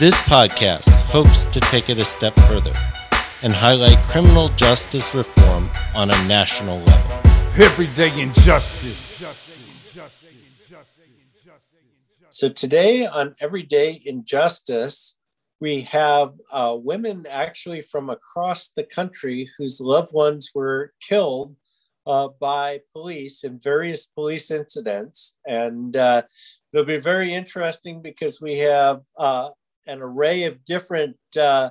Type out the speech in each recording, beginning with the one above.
This podcast hopes to take it a step further and highlight criminal justice reform on a national level. Everyday injustice. So, today on Everyday Injustice, we have uh, women actually from across the country whose loved ones were killed uh, by police in various police incidents. And uh, it'll be very interesting because we have uh, an array of different uh,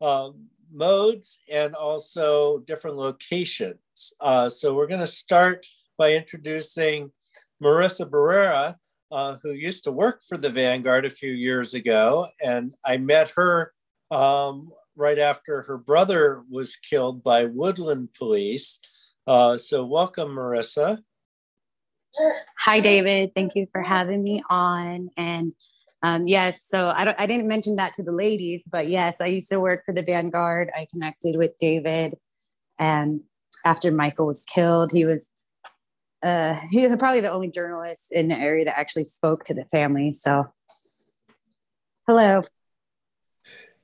uh, modes and also different locations. Uh, so we're going to start by introducing Marissa Barrera, uh, who used to work for the Vanguard a few years ago. And I met her um, right after her brother was killed by Woodland police. Uh, so welcome, Marissa. Hi, David. Thank you for having me on. And um, yes, so I don't I didn't mention that to the ladies, but yes, I used to work for the Vanguard. I connected with David, and after Michael was killed, he was uh, he was probably the only journalist in the area that actually spoke to the family. So, hello.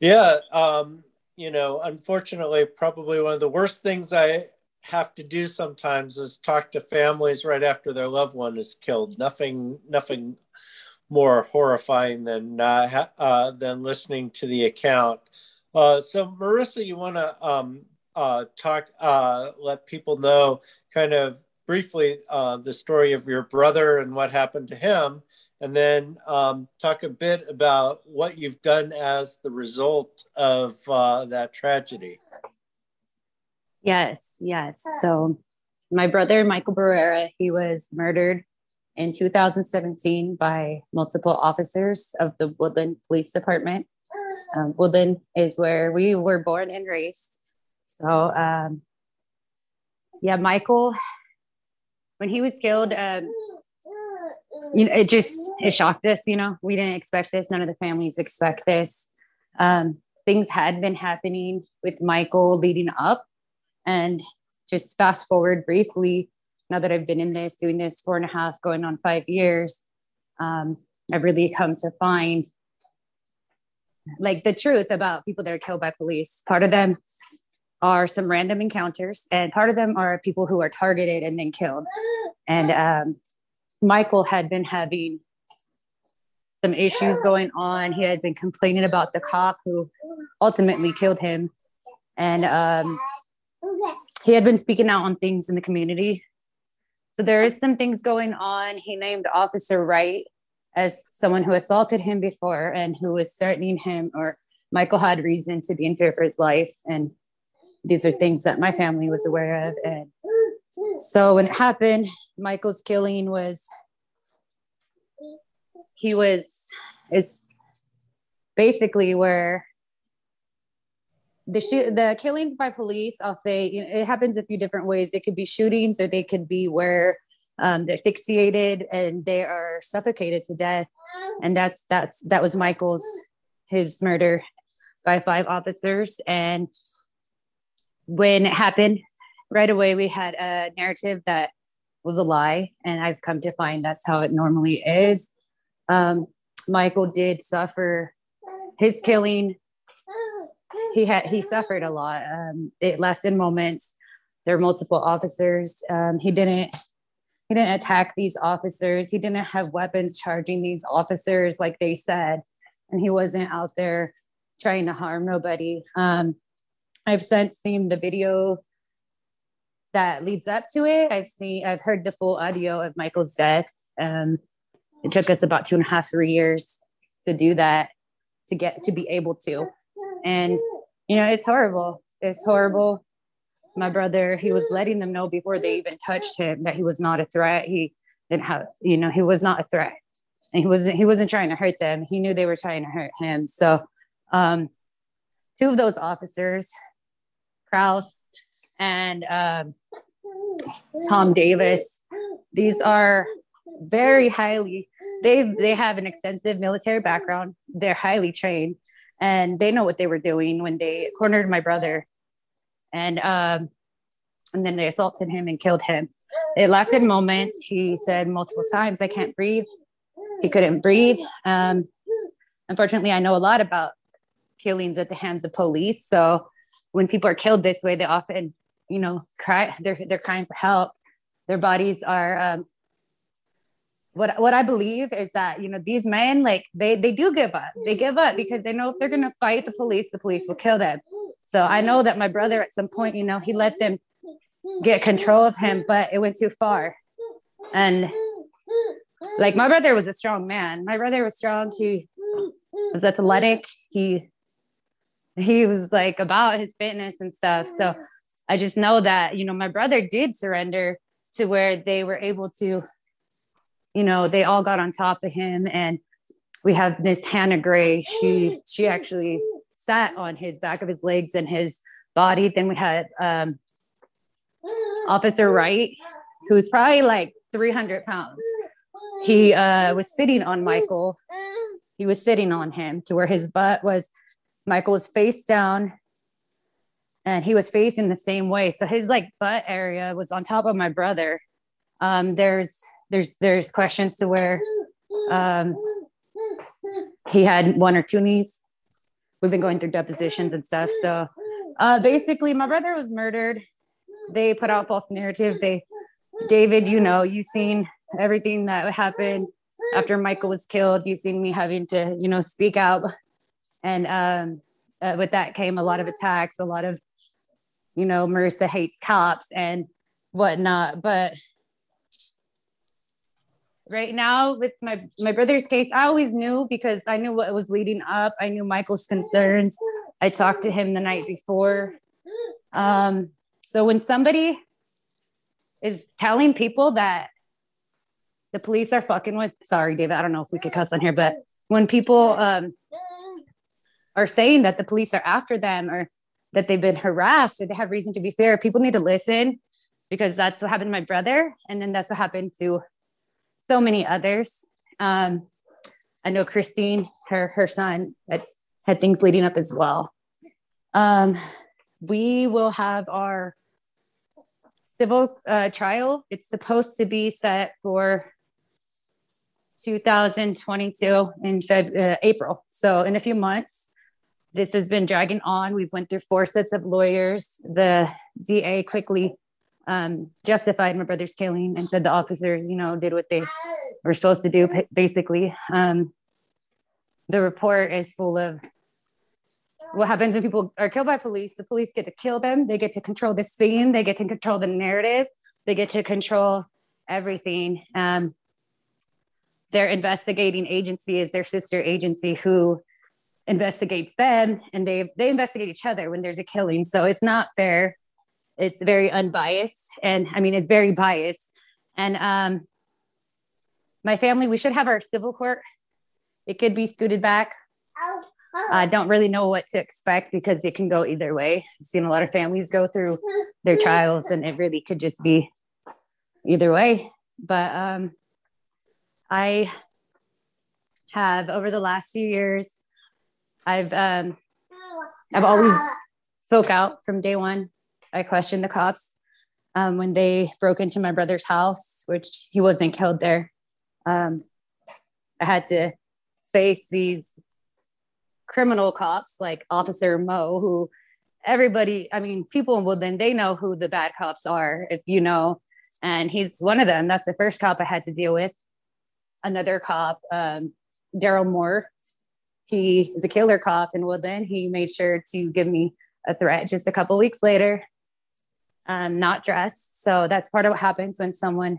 Yeah, um, you know, unfortunately, probably one of the worst things I have to do sometimes is talk to families right after their loved one is killed. Nothing, nothing more horrifying than uh, uh, than listening to the account. Uh, so, Marissa, you want to um, uh, talk, uh, let people know kind of briefly uh, the story of your brother and what happened to him, and then um, talk a bit about what you've done as the result of that tragedy. Yes, yes. So, my brother, Michael Barrera, he was murdered in 2017 by multiple officers of the Woodland Police Department. Um, Woodland is where we were born and raised. So, um, yeah, Michael, when he was killed, um, you know, it just it shocked us. You know, we didn't expect this. None of the families expect this. Um, things had been happening with Michael leading up, and just fast forward briefly now that I've been in this, doing this four and a half, going on five years, um, I've really come to find like the truth about people that are killed by police. Part of them are some random encounters, and part of them are people who are targeted and then killed. And um, Michael had been having some issues going on. He had been complaining about the cop who ultimately killed him. And um, he had been speaking out on things in the community so there is some things going on. He named Officer Wright as someone who assaulted him before and who was threatening him, or Michael had reason to be in fear for his life. And these are things that my family was aware of. And so when it happened, Michael's killing was he was it's basically where the the killings by police i'll say you know, it happens a few different ways. It could be shootings or they could be where um, they're asphyxiated and they are suffocated to death. And that's that's that was michael's his murder by five officers. And when it happened right away we had a narrative that was a lie. And i've come to find that's how it normally is. Um, michael did suffer his killing he had he suffered a lot. Um, it lasted moments. There were multiple officers. Um, he didn't he didn't attack these officers. He didn't have weapons charging these officers like they said, and he wasn't out there trying to harm nobody. Um, I've since seen the video that leads up to it. I've seen, I've heard the full audio of Michael's death. Um, it took us about two and a half, three years to do that, to get to be able to. And, you know, it's horrible. It's horrible. My brother, he was letting them know before they even touched him that he was not a threat. He didn't have, you know, he was not a threat. And he wasn't, he wasn't trying to hurt them. He knew they were trying to hurt him. So um, two of those officers, Kraus and um, Tom Davis, these are very highly they they have an extensive military background they're highly trained and they know what they were doing when they cornered my brother. And um and then they assaulted him and killed him. It lasted moments. He said multiple times i can't breathe. He couldn't breathe. Um unfortunately i know a lot about killings at the hands of police. So when people are killed this way they often you know cry they're they're crying for help. Their bodies are um, what what I believe is that you know these men like they they do give up. They give up because they know if they're gonna fight the police, the police will kill them. So I know that my brother at some point, you know, he let them get control of him, but it went too far. And like my brother was a strong man. My brother was strong. He was athletic. He he was like about his fitness and stuff. So I just know that, you know, my brother did surrender to where they were able to you know, they all got on top of him. And we have Miss Hannah Gray. She she actually sat on his back of his legs and his body. Then we had um, Officer Wright, who's probably like 300 pounds. He uh, was sitting on Michael. He was sitting on him to where his butt was, Michael was face down and he was facing the same way. So his like butt area was on top of my brother. Um, there's there's there's questions to where um, he had one or two knees. We've been going through depositions and stuff. So uh, basically, my brother was murdered. They put out false narrative. They, David, you know, you've seen everything that happened after Michael was killed. You've seen me having to, you know, speak out, and um, uh, with that came a lot of attacks, a lot of, you know, Marissa hates cops and whatnot. But right now with my my brother's case i always knew because i knew what was leading up. I knew michael's concerns. I talked to him the night before. Um, so when somebody is telling people that the police are fucking with sorry david i don't know if we could cuss on here but when people um, are saying that the police are after them or that they've been harassed or they have reason to be fair people need to listen because that's what happened to my brother. And then that's what happened to so many others. Um, I know Christine, her her son, had, had things leading up as well. Um, we will have our civil uh, trial. It's supposed to be set for 2022 in Feb- uh, April. So in a few months, this has been dragging on. We've went through four sets of lawyers. The DA quickly um, justified my brother's killing and said the officers, you know, did what they were supposed to do, basically. Um, the report is full of what happens when people are killed by police. The police get to kill them, they get to control the scene, they get to control the narrative, they get to control everything. Um, their investigating agency is their sister agency who investigates them and they they investigate each other when there's a killing so it's not fair it's very unbiased and i mean it's very biased. And um my family we should have our civil court. It could be scooted back. I don't really know what to expect because it can go either way. I've seen a lot of families go through their trials and it really could just be either way. But um i have over the last few years i've um i've always spoke out from day one I questioned the cops um, when they broke into my brother's house, which he wasn't killed there. Um, I had to face these criminal cops like Officer Mo, who everybody, I mean, people in Woodland, they know who the bad cops are, if you know, and he's one of them. That's the first cop I had to deal with. Another cop, um, Daryl Moore, he is a killer cop in Woodland. He made sure to give me a threat just a couple weeks later um, not dressed. So that's part of what happens when someone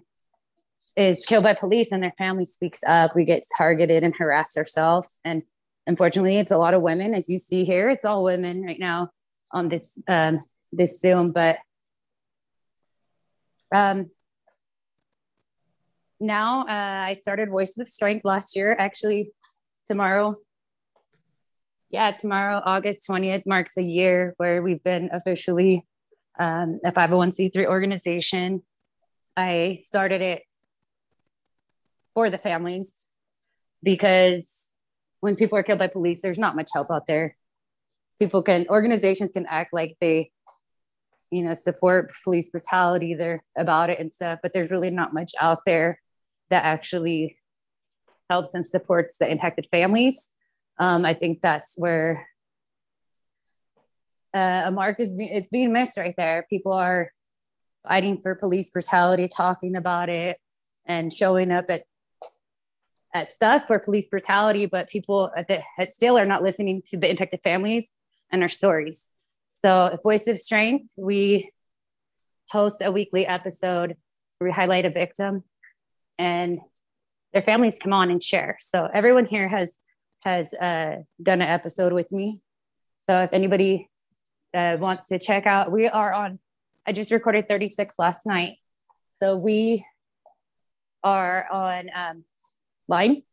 is killed by police and their family speaks up. We get targeted and harassed ourselves. And unfortunately, it's a lot of women, as you see here. It's all women right now on this um, this Zoom. But um, now uh, I started Voices of Strength last year. Actually, tomorrow, yeah, tomorrow, August 20th, marks a year where we've been officially um, a 501c3 organization. I started it for the families because when people are killed by police, there's not much help out there. People can, organizations can act like they, you know, support police brutality, they're about it and stuff, but there's really not much out there that actually helps and supports the impacted families. Um, I think that's where uh, a mark is it's being missed right there. People are fighting for police brutality, talking about it, and showing up at at stuff for police brutality, but people at the at still are not listening to the impacted families and our stories. So, Voice of Strength, we host a weekly episode where we highlight a victim and their families come on and share. So everyone here has has uh, done an episode with me. So if anybody uh, wants to check out, we are on. I just recorded 36 last night. So we are on um, line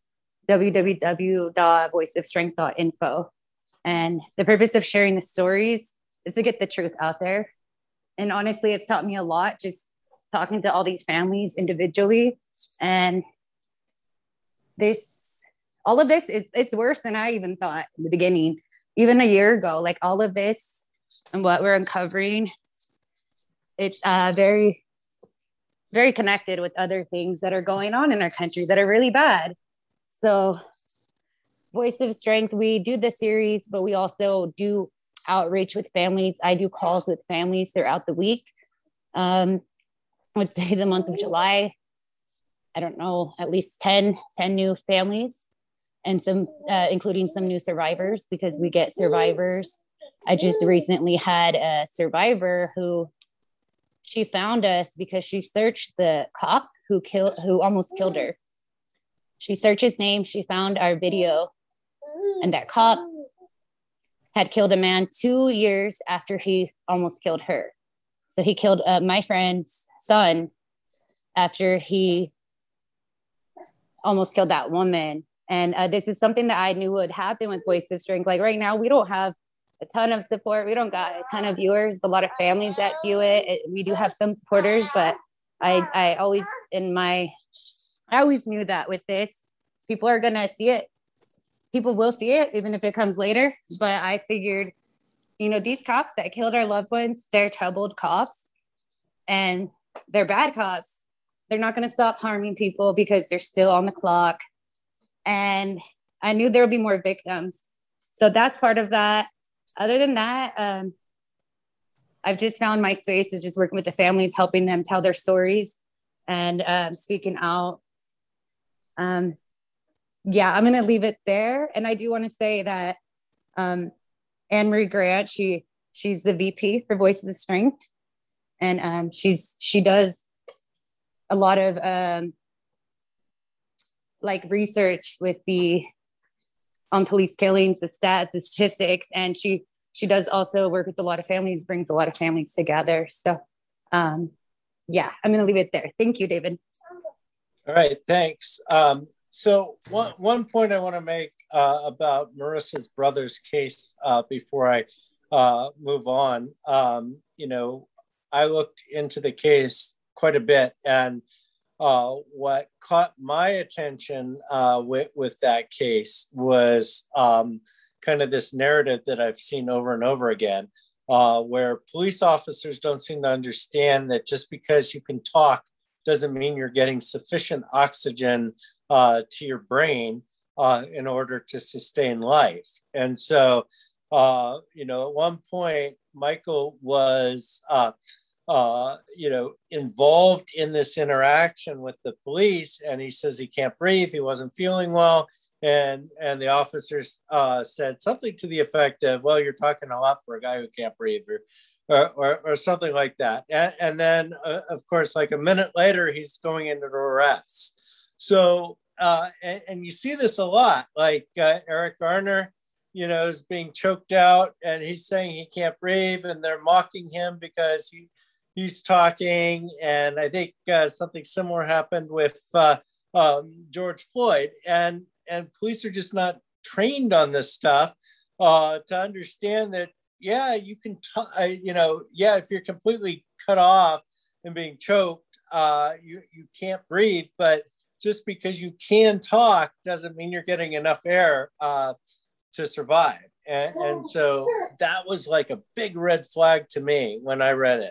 www.voiceofstrength.info. And the purpose of sharing the stories is to get the truth out there. And honestly, it's taught me a lot just talking to all these families individually and this all of this it's, it's worse than i even thought in the beginning even a year ago like all of this and what we're uncovering it's uh, very very connected with other things that are going on in our country that are really bad so voice of strength we do the series but we also do outreach with families i do calls with families throughout the week um, i would say the month of july I don't know, at least 10, 10 new families and some, uh, including some new survivors because we get survivors. I just recently had a survivor who she found us because she searched the cop who killed, who almost killed her. She searched his name, she found our video, and that cop had killed a man two years after he almost killed her. So he killed uh, my friend's son after he almost killed that woman. And uh, this is something that I knew would happen with Voice of Strength. Like right now, we don't have a ton of support. We don't got a ton of viewers, a lot of families that view it. it we do have some supporters, but I, I always, in my, I always knew that with this, people are to see it. People will see it, even if it comes later. But I figured, you know, these cops that killed our loved ones, they're troubled cops and they're bad cops they're not to stop harming people because they're still on the clock. And I knew there would be more victims. So that's part of that. Other than that, um, I've just found my space is just working with the families, helping them tell their stories and um, speaking out. Um, yeah, I'm going to leave it there. And I do want to say that um, Anne Marie Grant, she she's the VP for Voices of Strength, and um, she's she does a lot of um, like research with the on police killings, the stats, the statistics, and she she does also work with a lot of families, brings a lot of families together. So, um, yeah, I'm going to leave it there. Thank you, David. All right, thanks. Um, so one one point I want to make uh, about Marissa's brother's case uh, before I uh, move on. Um, you know, I looked into the case quite a bit. And uh, what caught my attention uh, with, with that case was um, kind of this narrative that I've seen over and over again, uh, where police officers don't seem to understand that just because you can talk doesn't mean you're getting sufficient oxygen uh, to your brain uh, in order to sustain life. And so, uh, you know, at one point, Michael was uh, you know, involved in this interaction with the police. And he says he can't breathe. He wasn't feeling well. and and the officers uh, said something to the effect of, "Well, you're talking a lot for a guy who can't breathe," or or, or, or something like that. And, and then, uh, of course, like a minute later, he's going into arrest. So, uh, and, and, you see this a lot. Like uh, Eric Garner, you know, is being choked out, and he's saying he can't breathe, and they're mocking him because he he's talking. And I think uh, something similar happened with uh, um, George Floyd, and and police are just not trained on this stuff uh, to understand that yeah you can t- you know yeah if you're completely cut off and being choked uh, you you can't breathe but just because you can talk doesn't mean you're getting enough air uh, to survive. And so, and so that was like a big red flag to me when i read it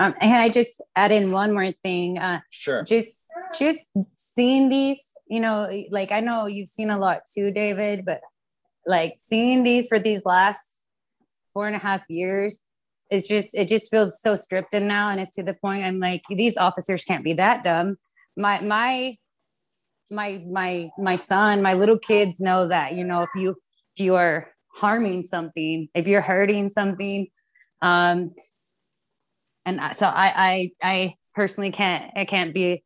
um, and I just add in one more thing. Uh, sure. Just just seeing these you know, like I know you've seen a lot too, David, but like seeing these for these last four and a half years, it's just it just feels so scripted now, and it's to the point I'm like, these officers can't be that dumb. My my my my my son, my little kids know that you know if you if you are harming something, if you're hurting something, um, and so I I I personally can't I can't be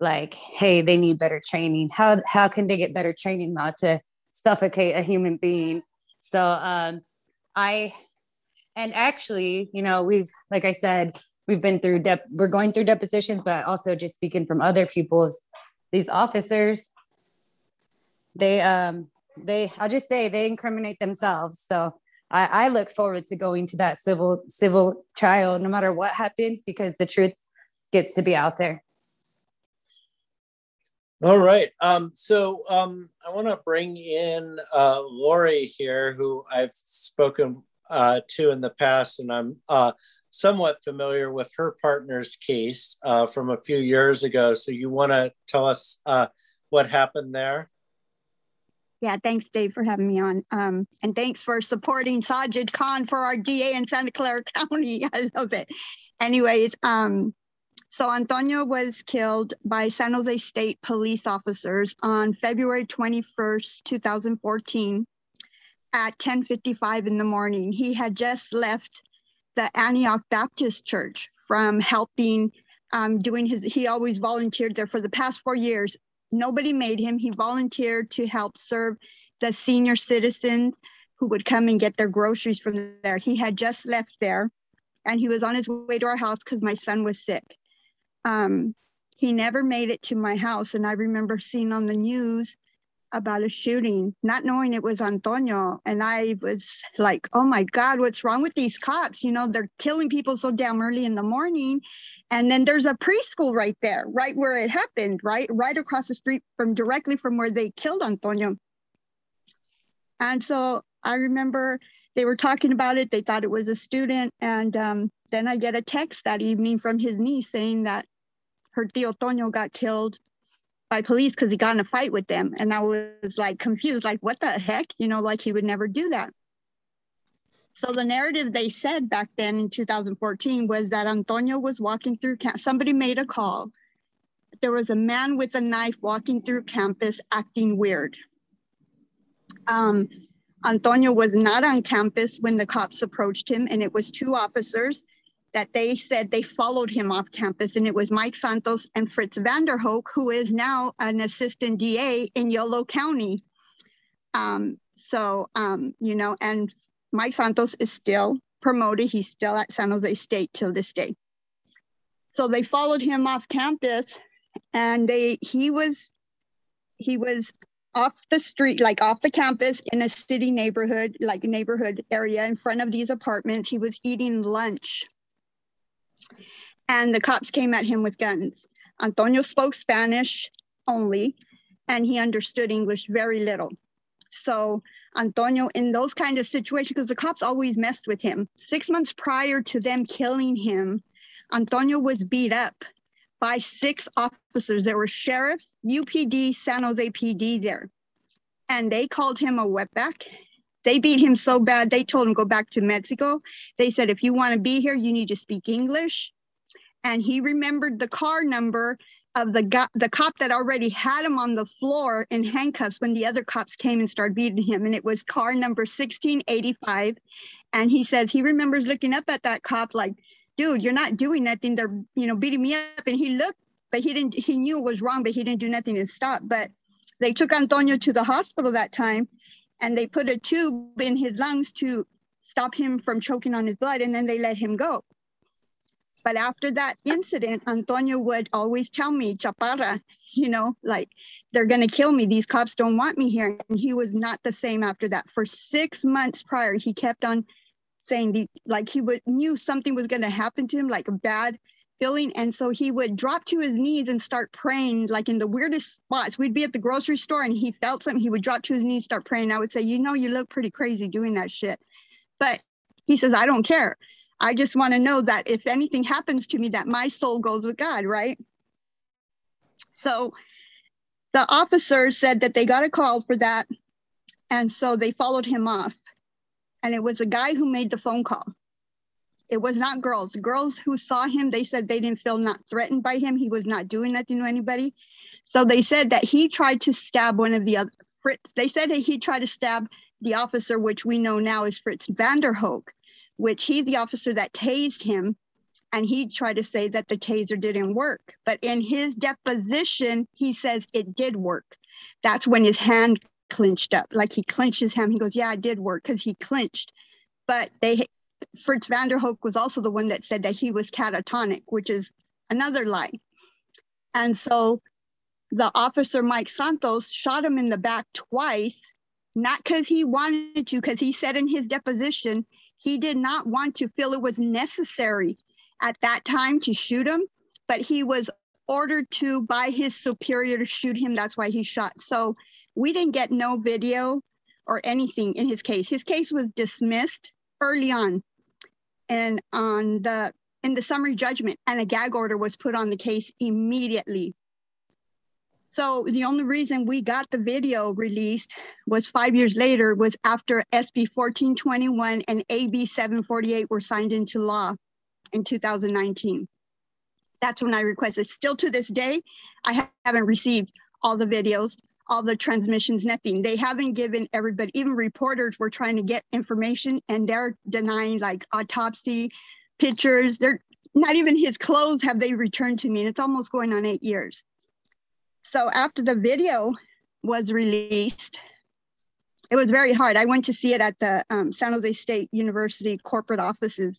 like, hey, they need better training. How how can they get better training not to suffocate a human being? So um, I and actually, you know, we've like I said, we've been through dep we're going through depositions, but also just speaking from other people's these officers, they um they I'll just say they incriminate themselves. So I, I look forward to going to that civil civil trial no matter what happens because the truth gets to be out there. All right. Um, so um, I want to bring in uh, Lori here, who I've spoken uh, to in the past, and I'm uh, somewhat familiar with her partner's case uh, from a few years ago. So you want to tell us uh, what happened there? Yeah, thanks, Dave, for having me on. Um, and thanks for supporting Sajid Khan for our DA in Santa Clara County. I love it. Anyways, um, so Antonio was killed by San Jose State police officers on February 21st, 2014 at 10:55 in the morning. He had just left the Antioch Baptist Church from helping um, doing his he always volunteered there for the past 4 years. Nobody made him. He volunteered to help serve the senior citizens who would come and get their groceries from there. He had just left there and he was on his way to our house cuz my son was sick um, he never made it to my house. And I remember seeing on the news about a shooting, not knowing it was Antonio. And I was like, oh my God, what's wrong with these cops? You know, they're killing people so damn early in the morning. And then there's a preschool right there, right where it happened, right? Right across the street from directly from where they killed Antonio. And so I remember they were talking about it. They thought it was a student. And um, then I get a text that evening from his niece saying that her Tio Toño got killed by police because he got in a fight with them. And I was like confused, like, what the heck? You know, like he would never do that. So the narrative they said back then in 2014 was that Antonio was walking through, somebody made a call. There was a man with a knife walking through campus acting weird. Um, Antonio was not on campus when the cops approached him, and it was two officers that they said they followed him off campus, and it was Mike Santos and Fritz Vanderhoek, who is now an assistant DA in Yolo County. Um, so, um, you know, and Mike Santos is still promoted. He's still at San Jose State till this day. So they followed him off campus, and they he was he was off the street, like off the campus in a city neighborhood, like neighborhood area in front of these apartments. He was eating lunch and the cops came at him with guns. Antonio spoke Spanish only, and he understood English very little. So Antonio, in those kind of situations, because the cops always messed with him. Six months prior to them killing him, Antonio was beat up by six officers. There were sheriffs, UPD, San Jose PD there. And they called him a wetback. They beat him so bad, they told him go back to Mexico. They said, if you want to be here, you need to speak English. and he remembered the car number of the guy, the cop that already had him on the floor in handcuffs when the other cops came and started beating him. And it was car number 1685. And he says he remembers looking up at that cop like, dude, you're not doing nothing. They're, you know, beating me up. And he looked, but he didn't, he knew it was wrong, but he didn't do nothing to stop. But they took Antonio to the hospital that time and they put a tube in his lungs to stop him from choking on his blood. And then they let him go. But after that incident, Antonio would always tell me, Chaparra, you know, like they're going to kill me. These cops don't want me here. And he was not the same after that. For six months prior, he kept on saying the like he would knew something was going to happen to him, like a bad feeling. And so he would drop to his knees and start praying, like in the weirdest spots. We'd be at the grocery store and he felt something. He would drop to his knees, start praying. I would say, you know, you look pretty crazy doing that shit. But he says, I don't care. I just want to know that if anything happens to me, that my soul goes with God, right? So the officer said that they got a call for that. And so they followed him off. And it was a guy who made the phone call. It was not girls. Girls who saw him, they said they didn't feel not threatened by him. He was not doing nothing to anybody. So they said that he tried to stab one of the other Fritz. They said that he tried to stab the officer, which we know now is Fritz Vanderhoek which he's the officer that tased him. And he tried to say that the taser didn't work. But in his deposition, he says it did work. That's when his hand clenched up. Like he clenched his hand. He goes, Yeah, it did work because he clenched. But they Fritz Vanderhoek was also the one that said that he was catatonic, which is another lie. And so the officer Mike Santos shot him in the back twice, not because he wanted to, because he said in his deposition he did not want to feel it was necessary at that time to shoot him, but he was ordered to by his superior to shoot him. That's why he shot. So we didn't get no video or anything in his case. His case was dismissed early on and on the in the summary judgment and a gag order was put on the case immediately so the only reason we got the video released was five years later was after SB 1421 and AB 748 were signed into law in 2019. That's when I requested. Still to this day, I haven't received all the videos, all the transmissions, nothing. They haven't given everybody, even reporters were trying to get information and they're denying like autopsy pictures. They're not even his clothes have they returned to me. And it's almost going on eight years. So after the video was released, it was very hard. I went to see it at the um, San Jose State University corporate offices,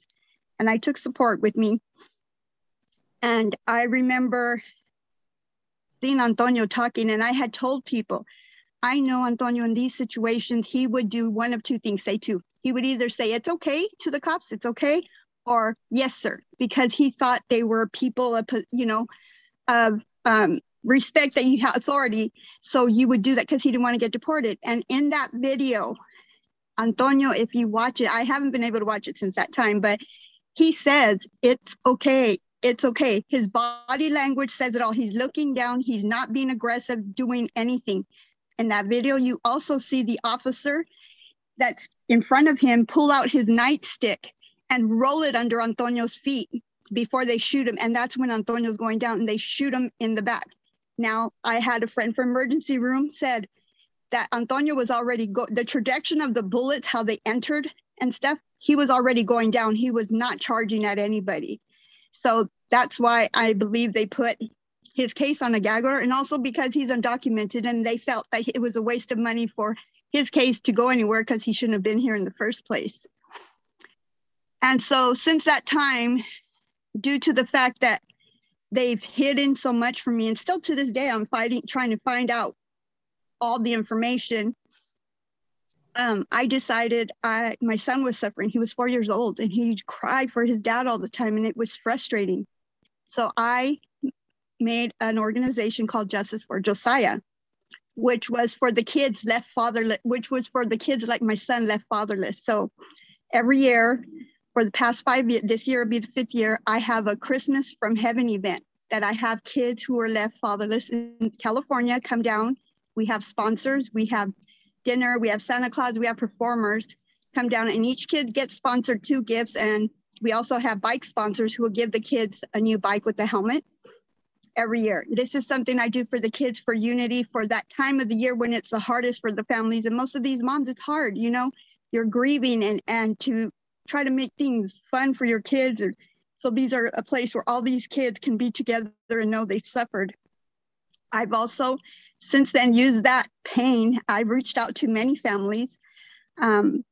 and I took support with me. And I remember seeing Antonio talking, and I had told people, I know Antonio in these situations, he would do one of two things, say two. He would either say, It's okay to the cops, it's okay, or yes, sir, because he thought they were people, of, you know, of um, respect that you have authority. So you would do that because he didn't want to get deported. And in that video, Antonio, if you watch it, I haven't been able to watch it since that time, but he says it's okay. It's okay. His body language says it all. He's looking down. He's not being aggressive, doing anything. In that video, you also see the officer that's in front of him pull out his nightstick and roll it under Antonio's feet before they shoot him. And that's when Antonio's going down and they shoot him in the back. Now, I had a friend from emergency room said that Antonio was already go the trajectory of the bullets, how they entered and stuff, he was already going down. He was not charging at anybody. So that's why I believe they put his case on a gag order and also because he's undocumented and they felt that it was a waste of money for his case to go anywhere because he shouldn't have been here in the first place. And so since that time, due to the fact that they've hidden so much from me and still to this day i'm fighting trying to find out all the information um, i decided I, my son was suffering. He was four years old and he cried for his dad all the time and it was frustrating. So i made an organization called justice for josiah which was for the kids left fatherless which was for the kids like my son left fatherless. So every year for the past five years, this year will be the fifth year, I have a Christmas from Heaven event that I have kids who are left fatherless in California come down. We have sponsors, we have dinner, we have Santa Claus, we have performers come down, and each kid gets sponsored two gifts. And we also have bike sponsors who will give the kids a new bike with a helmet every year. This is something I do for the kids for unity for that time of the year when it's the hardest for the families. And most of these moms, it's hard, you know, you're grieving and, and to try to make things fun for your kids. Or, so these are a place where all these kids can be together and know they've suffered. I've also since then used that pain. I've reached out to many families um,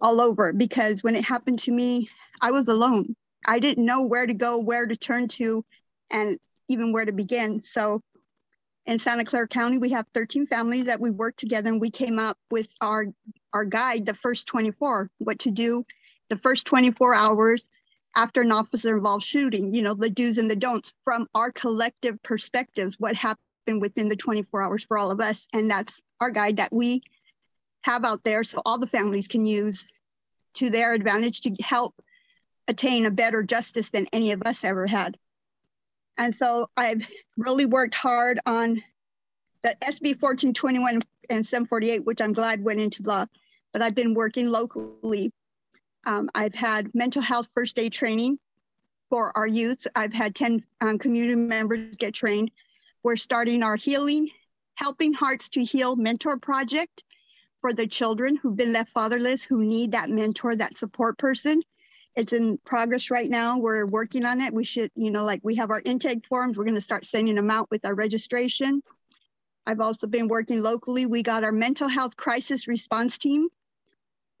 all over because when it happened to me, I was alone. I didn't know where to go, where to turn to, and even where to begin. So in Santa Clara County, we have 13 families that we work together and we came up with our, our guide, the first 24, what to do the first 24 hours after an officer involved shooting, you know, the do's and the don'ts from our collective perspectives, what happened within the 24 hours for all of us. And that's our guide that we have out there so all the families can use to their advantage to help attain a better justice than any of us ever had. And so I've really worked hard on the SB 1421 and 748, which I'm glad went into law, but I've been working locally. Um, I've had mental health first aid training for our youth. I've had 10 um, community members get trained. We're starting our healing, helping hearts to heal mentor project for the children who've been left fatherless, who need that mentor, that support person it's in progress right now. We're working on it. We should, you know, like we have our intake forms. We're going to start sending them out with our registration. I've also been working locally. We got our mental health crisis response team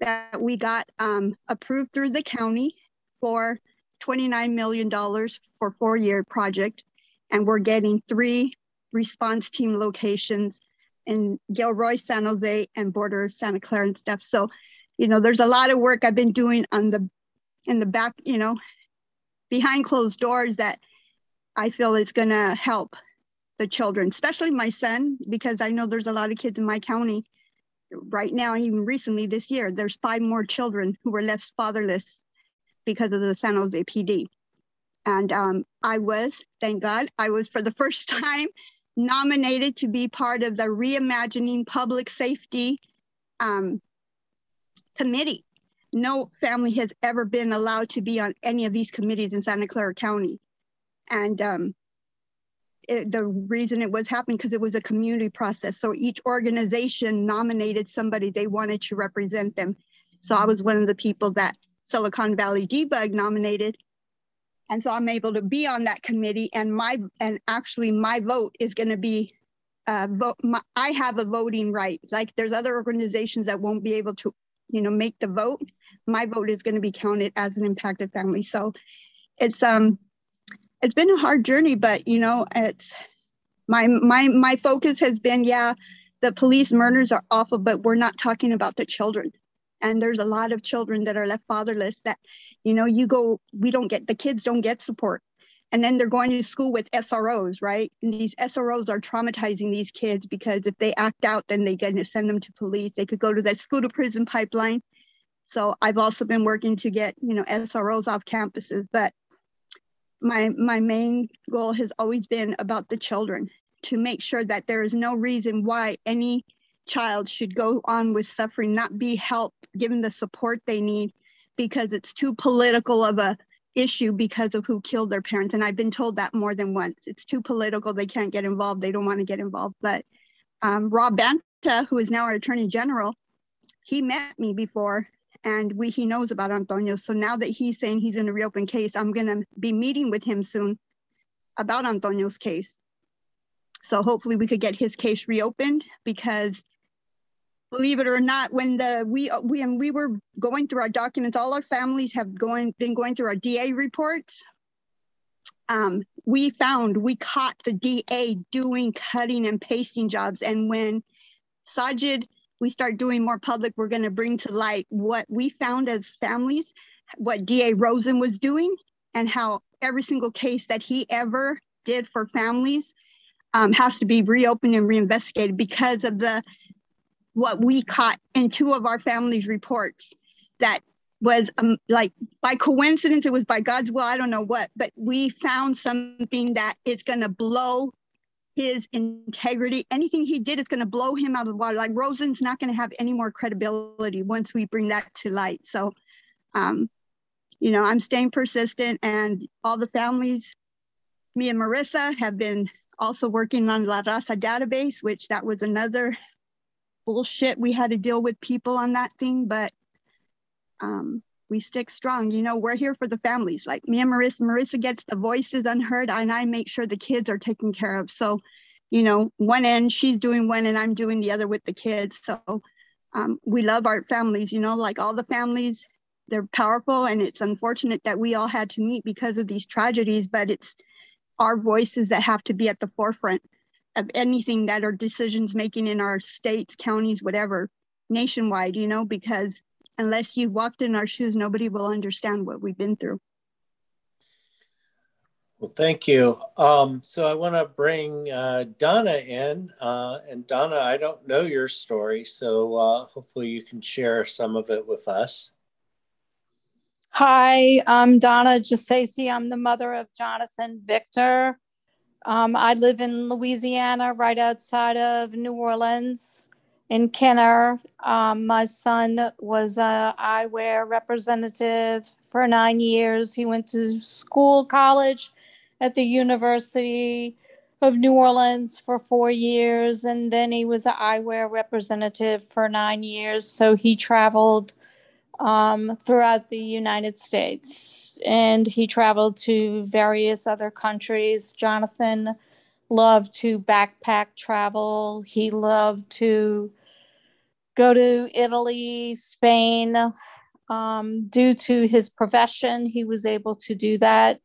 that we got um, approved through the county for $29 million for four-year project. And we're getting three response team locations in Gilroy, San Jose, and border Santa Clara and stuff. So, you know, there's a lot of work I've been doing on the in the back, you know, behind closed doors that I feel is going to help the children, especially my son, because I know there's a lot of kids in my county right now, even recently this year, there's five more children who were left fatherless because of the San Jose PD. And um, I was, thank God, I was for the first time nominated to be part of the Reimagining Public Safety um, Committee no family has ever been allowed to be on any of these committees in Santa Clara County. And um, it, the reason it was happening because it was a community process. So each organization nominated somebody they wanted to represent them. So I was one of the people that Silicon Valley Debug nominated. And so I'm able to be on that committee and my, and actually my vote is gonna be, uh, vote, my, I have a voting right. Like there's other organizations that won't be able to you know, make the vote, my vote is going to be counted as an impacted family. So it's um it's been a hard journey, but you know, it's my my my focus has been, yeah, the police murders are awful, but we're not talking about the children. And there's a lot of children that are left fatherless that, you know, you go, we don't get the kids don't get support and then they're going to school with SROs, right? And these SROs are traumatizing these kids because if they act out, then they get to send them to police. They could go to that school to prison pipeline. So I've also been working to get, you know, SROs off campuses, but my my main goal has always been about the children to make sure that there is no reason why any child should go on with suffering, not be helped, given the support they need, because it's too political of a issue because of who killed their parents. And I've been told that more than once. It's too political. They can't get involved. They don't want to get involved. But um, Rob Bonta, who is now our attorney general, he met me before and we he knows about Antonio. So now that he's saying he's in a reopen case, I'm going to be meeting with him soon about Antonio's case. So hopefully we could get his case reopened because believe it or not, when the we when we were going through our documents, all our families have going been going through our DA reports. Um, we found we caught the DA doing cutting and pasting jobs, and when Sajid we start doing more public, we're going to bring to light what we found as families, what DA Rosen was doing, and how every single case that he ever did for families um, has to be reopened and reinvestigated because of the what we caught in two of our families' reports that was um, like by coincidence, it was by God's will, I don't know what, but we found something that it's going to blow his integrity. Anything he did is going to blow him out of the water. Like Rosen's not going to have any more credibility once we bring that to light. So, um, you know, I'm staying persistent and all the families, me and Marissa have been also working on La Raza database, which that was another bullshit. We had to deal with people on that thing, but um, we stick strong. You know, we're here for the families. Like me and Marissa, Marissa gets the voices unheard, and I make sure the kids are taken care of. So, you know, one end she's doing one, and I'm doing the other with the kids. So, um, we love our families. You know, like all the families, they're powerful, and it's unfortunate that we all had to meet because of these tragedies. But it's our voices that have to be at the forefront of anything that are decisions making in our states, counties, whatever, nationwide. You know, because unless you walked in our shoes, nobody will understand what we've been through. Well, thank you. Um, so I want to bring uh, Donna in. Uh, and Donna, I don't know your story, so uh, hopefully you can share some of it with us. Hi, I'm Donna Gisace. I'm the mother of Jonathan Victor. Um, I live in Louisiana, right outside of New Orleans in Kenner. Um, my son was a eyewear representative for nine years. He went to school, college at the University of New Orleans for four years, and then he was an eyewear representative for nine years. So he traveled um, throughout the United States and he traveled to various other countries. Jonathan loved to backpack travel, he loved to go to Italy, Spain. Um, due to his profession, he was able to do that.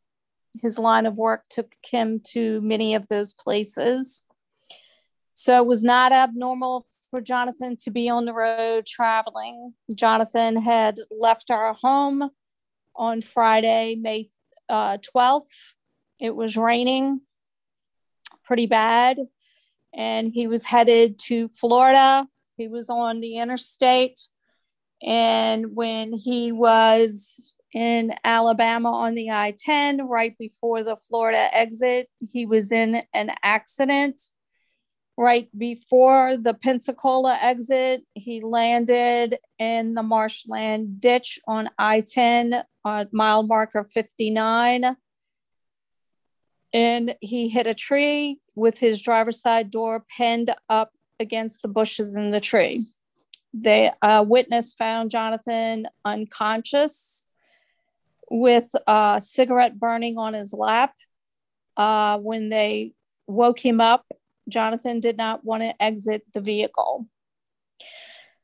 His line of work took him to many of those places. So it was not abnormal for Jonathan to be on the road traveling. Jonathan had left our home on Friday, May uh, 12th. It was raining pretty bad, and he was headed to Florida he was on the interstate. And when he was in Alabama on the I 10, right before the Florida exit, he was in an accident. Right before the Pensacola exit, he landed in the marshland ditch on I 10 on mile marker 59. And he hit a tree with his driver's side door pinned up against the bushes in the tree. The uh, witness found Jonathan unconscious with a cigarette burning on his lap. Uh, when they woke him up, Jonathan did not want to exit the vehicle.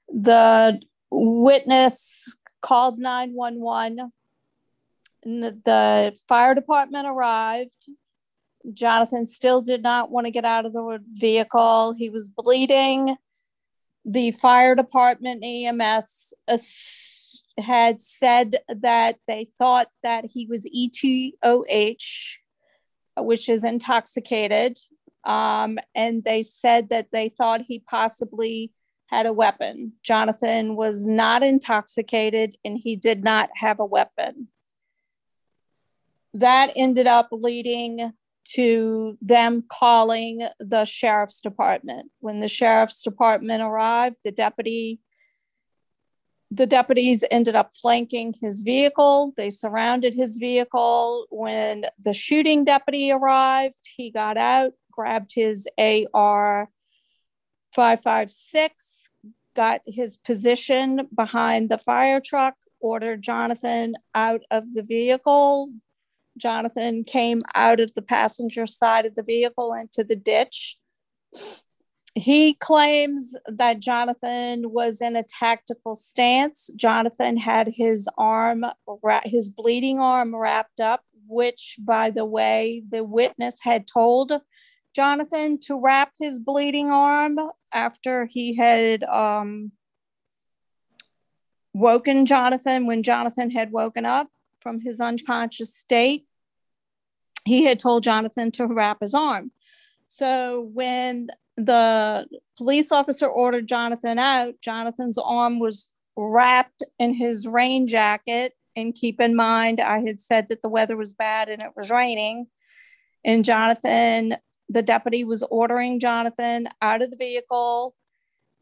The witness called 911. The fire department arrived. Jonathan still did not want to get out of the vehicle. He was bleeding. The fire department EMS had said that they thought that he was ETOH, which is intoxicated. Um, and they said that they thought he possibly had a weapon. Jonathan was not intoxicated and he did not have a weapon. That ended up leading to them calling the sheriff's department. When the sheriff's department arrived, the deputy the deputies ended up flanking his vehicle. They surrounded his vehicle. When the shooting deputy arrived, he got out, grabbed his AR 556, got his position behind the fire truck, ordered Jonathan out of the vehicle, Jonathan came out of the passenger side of the vehicle into the ditch. He claims that Jonathan was in a tactical stance. Jonathan had his arm, his bleeding arm wrapped up, which, by the way, the witness had told Jonathan to wrap his bleeding arm after he had um, woken Jonathan when Jonathan had woken up from his unconscious state, he had told Jonathan to wrap his arm. So when the police officer ordered Jonathan out, Jonathan's arm was wrapped in his rain jacket. And keep in mind, I had said that the weather was bad and it was raining. And Jonathan, the deputy was ordering Jonathan out of the vehicle,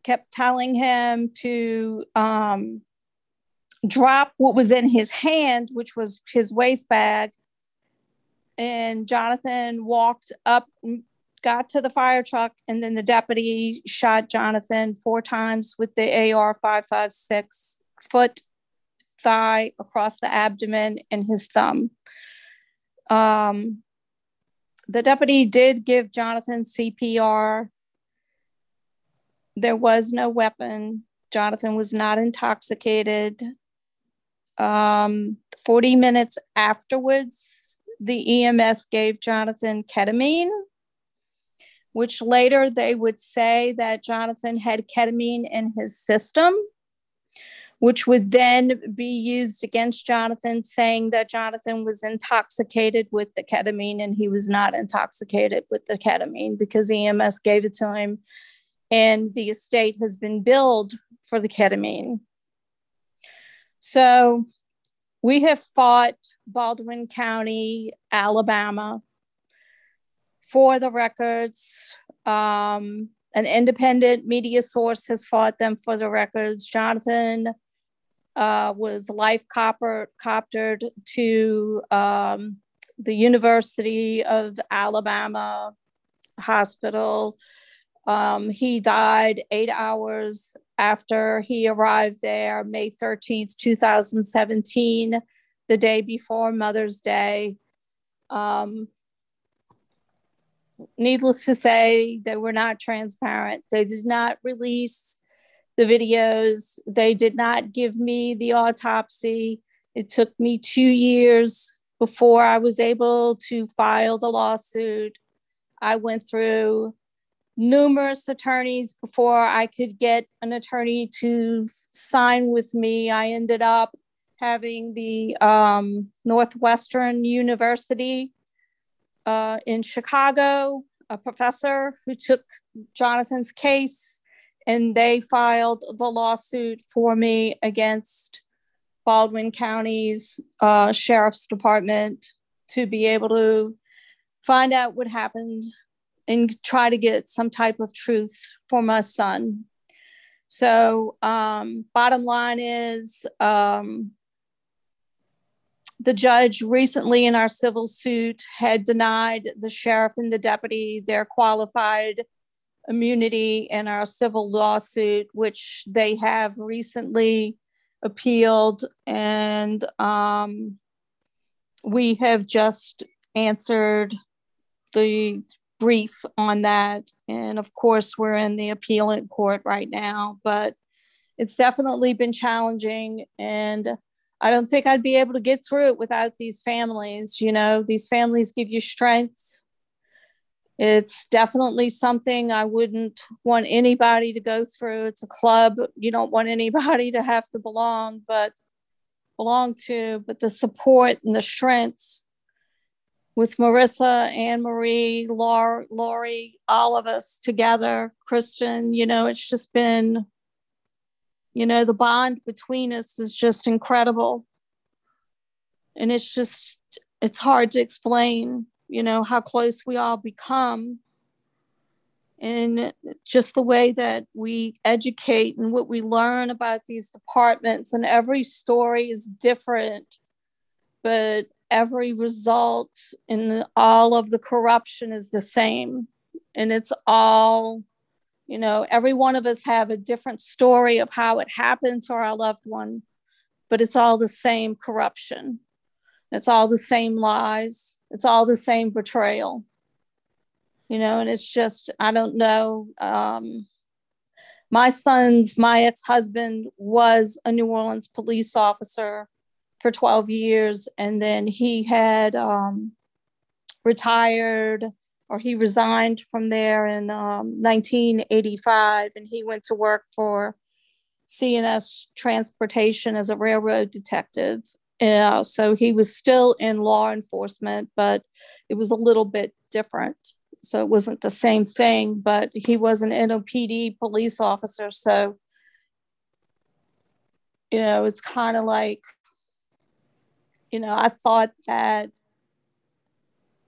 kept telling him to um, drop what was in his hand, which was his waste bag. And Jonathan walked up, got to the fire truck, and then the deputy shot Jonathan four times with the AR 556 foot, thigh, across the abdomen, and his thumb. Um, the deputy did give Jonathan CPR. There was no weapon. Jonathan was not intoxicated. Um, 40 minutes afterwards, the EMS gave Jonathan ketamine, which later they would say that Jonathan had ketamine in his system, which would then be used against Jonathan, saying that Jonathan was intoxicated with the ketamine and he was not intoxicated with the ketamine because EMS gave it to him and the estate has been billed for the ketamine. So we have fought Baldwin County, Alabama for the records. Um, an independent media source has fought them for the records. Jonathan uh, was life copper, coptered to um, the University of Alabama Hospital. Um, he died eight hours after he arrived there, May 13th, 2017, the day before Mother's Day. Um, needless to say, they were not transparent. They did not release the videos, they did not give me the autopsy. It took me two years before I was able to file the lawsuit. I went through numerous attorneys before I could get an attorney to sign with me. I ended up having the um, Northwestern University uh, in Chicago, a professor who took Jonathan's case, and they filed the lawsuit for me against Baldwin County's uh, Sheriff's Department to be able to find out what happened and try to get some type of truth for my son. So, um, bottom line is um, the judge recently in our civil suit had denied the sheriff and the deputy their qualified immunity in our civil lawsuit, which they have recently appealed. And um, we have just answered the brief on that. And of course, we're in the appealant court right now, but it's definitely been challenging. And I don't think I'd be able to get through it without these families. You know, these families give you strength. It's definitely something I wouldn't want anybody to go through. It's a club you don't want anybody to have to belong, but belong to, but the support and the strength with Marissa, Anne Marie, Lori, all of us together, Kristen, you know, it's just been, you know, the bond between us is just incredible. And it's just, it's hard to explain, you know, how close we all become. And just the way that we educate and what we learn about these departments, and every story is different. But every result in all of the corruption is the same and it's all you know every one of us have a different story of how it happened to our loved one but it's all the same corruption it's all the same lies it's all the same betrayal you know and it's just i don't know um, my son's my ex-husband was a new orleans police officer for 12 years. And then he had um, retired or he resigned from there in um, 1985 and he went to work for CNS Transportation as a railroad detective. Uh, so he was still in law enforcement, but it was a little bit different. So it wasn't the same thing, but he was an NOPD police officer. So, you know, it's kind of like you know, I thought that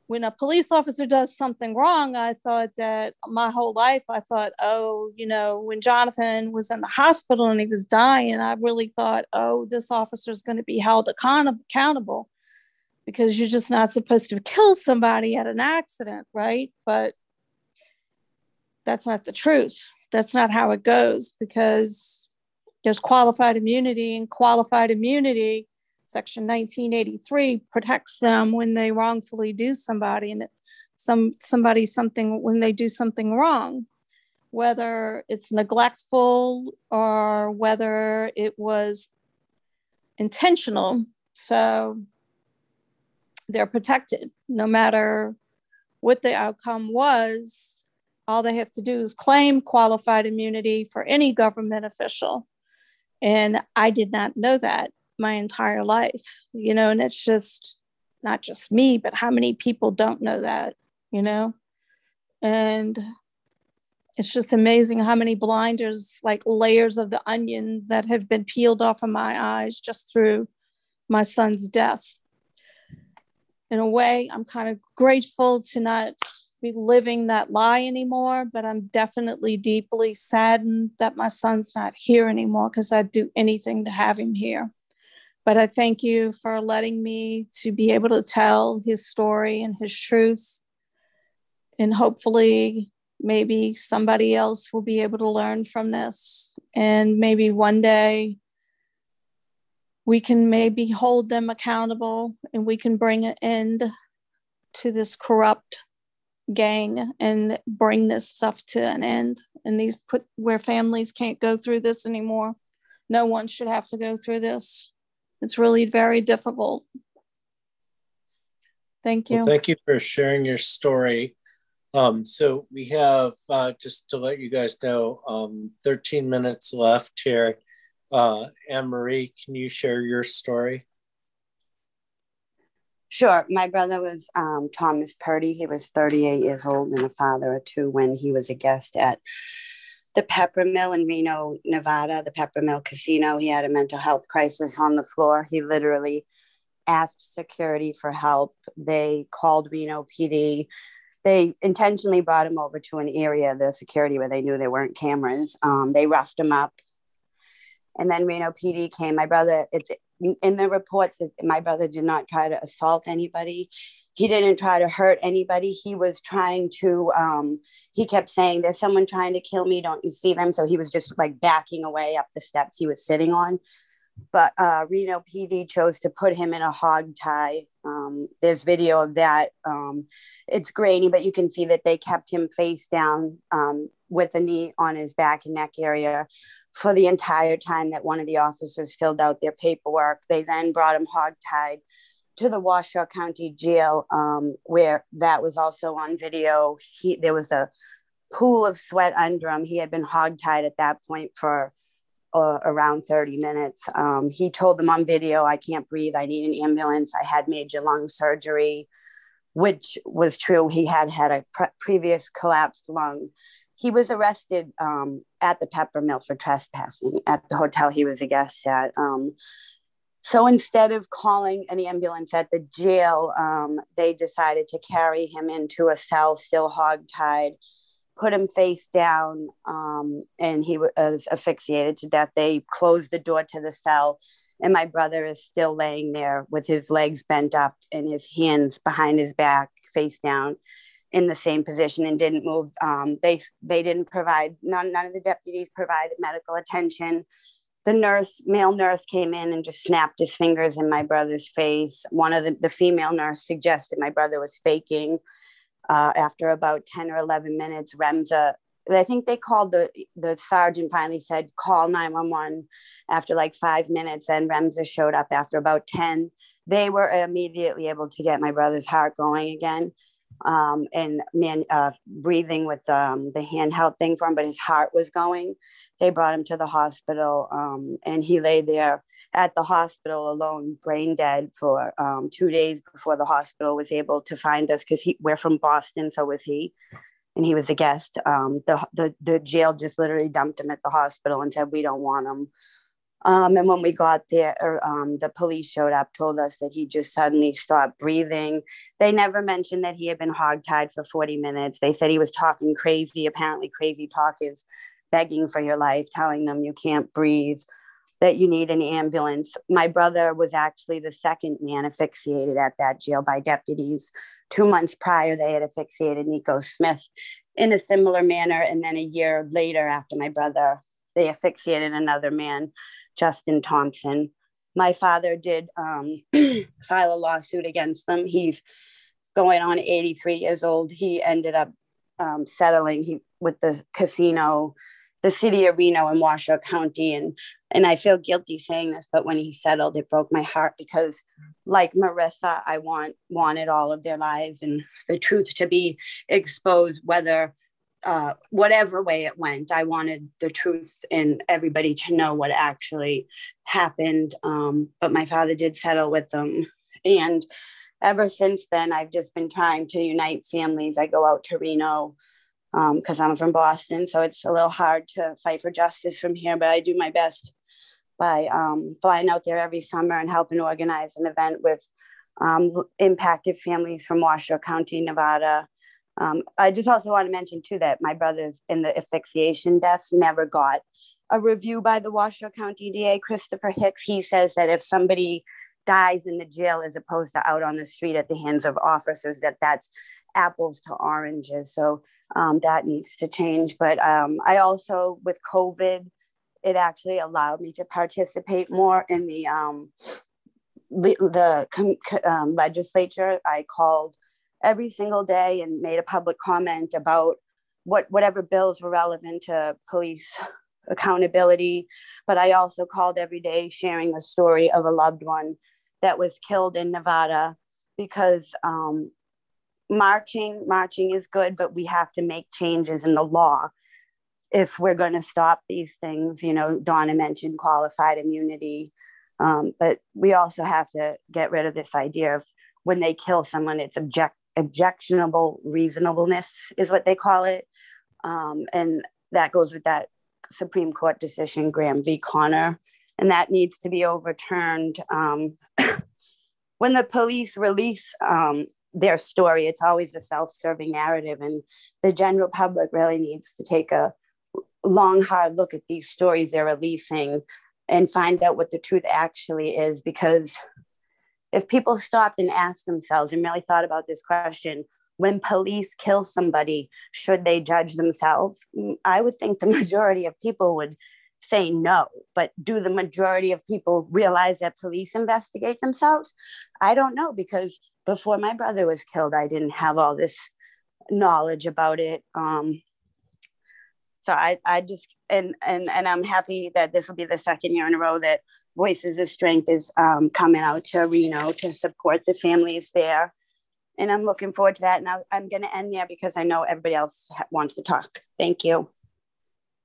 when a police officer does something wrong, I thought that my whole life, I thought, oh, you know, when Jonathan was in the hospital and he was dying, I really thought, oh, this officer is going to be held account- accountable because you're just not supposed to kill somebody at an accident, right? But that's not the truth. That's not how it goes because there's qualified immunity and qualified immunity Section 1983 protects them when they wrongfully do somebody and some somebody something when they do something wrong, whether it's neglectful or whether it was intentional. So they're protected no matter what the outcome was. All they have to do is claim qualified immunity for any government official. And I did not know that my entire life, you know, and it's just not just me, but how many people don't know that, you know? And it's just amazing how many blinders, like layers of the onion that have been peeled off of my eyes just through my son's death. In a way, I'm kind of grateful to not be living that lie anymore, but I'm definitely deeply saddened that my son's not here anymore because I'd do anything to have him here. But I thank you for letting me to be able to tell his story and his truth. And hopefully, maybe somebody else will be able to learn from this. And maybe one day we can maybe hold them accountable and we can bring an end to this corrupt gang and bring this stuff to an end and these put where families can't go through this anymore no one should have to go through this it's really very difficult. Thank you. Well, thank you for sharing your story. Um, so we have, uh, just to let you guys know, um, 13 minutes left here. Uh, Anne Marie, can you share your story? Sure. My brother was um, Thomas Purdy. He was 38 years old and a father of two when he was a guest at the Peppermill in Reno, Nevada, the Peppermill Casino. He had a mental health crisis on the floor. He literally asked security for help. They called Reno PD. They intentionally brought him over to an area, the security where they knew there weren't cameras. Um, they roughed him up. And then Reno PD came. My brother, it's in the reports, my brother did not try to assault anybody he didn't try to hurt anybody. He was trying to um, he kept saying there's someone trying to kill me. Don't you see them? So he was just like backing away up the steps he was sitting on. But uh, reno pd chose to put him in a hog tie. Um, there's video of that. Um, it's grainy but you can see that they kept him face down um, with a knee on his back and neck area for the entire time that one of the officers filled out their paperwork. They then brought him hog tied to the Washoe County Jail, um, where that was also on video. He there was a pool of sweat under him. He had been hogtied at that point for uh, around 30 minutes. Um, he told them on video, "I can't breathe. I need an ambulance. I had major lung surgery," which was true. He had had a pre- previous collapsed lung. He was arrested um, at the Peppermill for trespassing at the hotel he was a guest at. So instead of calling an ambulance at the jail, um, they decided to carry him into a cell, still hogtied, put him face down, um, and he was asphyxiated to death. They closed the door to the cell, and my brother is still laying there with his legs bent up and his hands behind his back, face down, in the same position, and didn't move. Um, they they didn't provide none. None of the deputies provided medical attention the nurse, male nurse came in and just snapped his fingers in my brother's face. One of the, the female nurse suggested my brother was faking. Uh, after about 10 or 11 minutes, REMSA, I think they called the, the sergeant finally said, call 911 after like five minutes. And REMSA showed up after about 10. They were immediately able to get my brother's heart going again um, and man, uh, breathing with um, the handheld thing for him, but his heart was going. They brought him to the hospital, um, and he lay there at the hospital alone, brain dead, for um, two days before the hospital was able to find us because we're from Boston, so was he, and he was a guest. Um, the, the the jail just literally dumped him at the hospital and said we don't want him. Um, and when we got there, or, um, the police showed up, told us that he just suddenly stopped breathing. They never mentioned that he had been hogtied for 40 minutes. They said he was talking crazy. Apparently, crazy talk is begging for your life, telling them you can't breathe, that you need an ambulance. My brother was actually the second man asphyxiated at that jail by deputies. Two months prior, they had asphyxiated Nico Smith in a similar manner. And then a year later, after my brother, they asphyxiated another man Justin Thompson. My father did um, file a lawsuit against them. He's going on 83 years old. He ended up um, settling he, with the casino, the city of Reno in Washoe County. And, and I feel guilty saying this, but when he settled, it broke my heart because like Marissa, I want wanted all of their lives and the truth to be exposed, whether uh, whatever way it went, I wanted the truth and everybody to know what actually happened. Um, but my father did settle with them. And ever since then, I've just been trying to unite families. I go out to Reno because um, I'm from Boston. So it's a little hard to fight for justice from here, but I do my best by um, flying out there every summer and helping organize an event with um, impacted families from Washoe County, Nevada, um, I just also want to mention too that my brothers in the asphyxiation deaths never got a review by the Washoe County DA, Christopher Hicks. He says that if somebody dies in the jail as opposed to out on the street at the hands of officers, that that's apples to oranges. So um, that needs to change. But um, I also, with COVID, it actually allowed me to participate more in the um, the, um, legislature. I called every single day and made a public comment about what whatever bills were relevant to police accountability. But I also called every day sharing the story of a loved one that was killed in Nevada because um, marching marching is good, but we have to make changes in the law if we're going to stop these things. You know, Donna mentioned qualified immunity. Um, but we also have to get rid of this idea of when they kill someone, it's object objectionable reasonableness is what they call it. Um, and that goes with that Supreme Court decision, Graham v. Connor, and that needs to be overturned. Um, when the police release um, their story, it's always a self serving narrative, and the general public really needs to take a long, hard look at these stories they're releasing and find out what the truth actually is because if people stopped and asked themselves and really thought about this question when police kill somebody should they judge themselves? Mm, i would think the majority of people would say no but do the majority of people realize that police investigate themselves? I don't know because before my brother was killed i didn't have all this knowledge about it um, so I, I just and and and i'm happy that this will be the second year in a row that Voices of Strength is um, coming out to Reno to support the families there. And I'm looking forward to that. And i am going to end there because I know everybody else wants to talk. Thank you.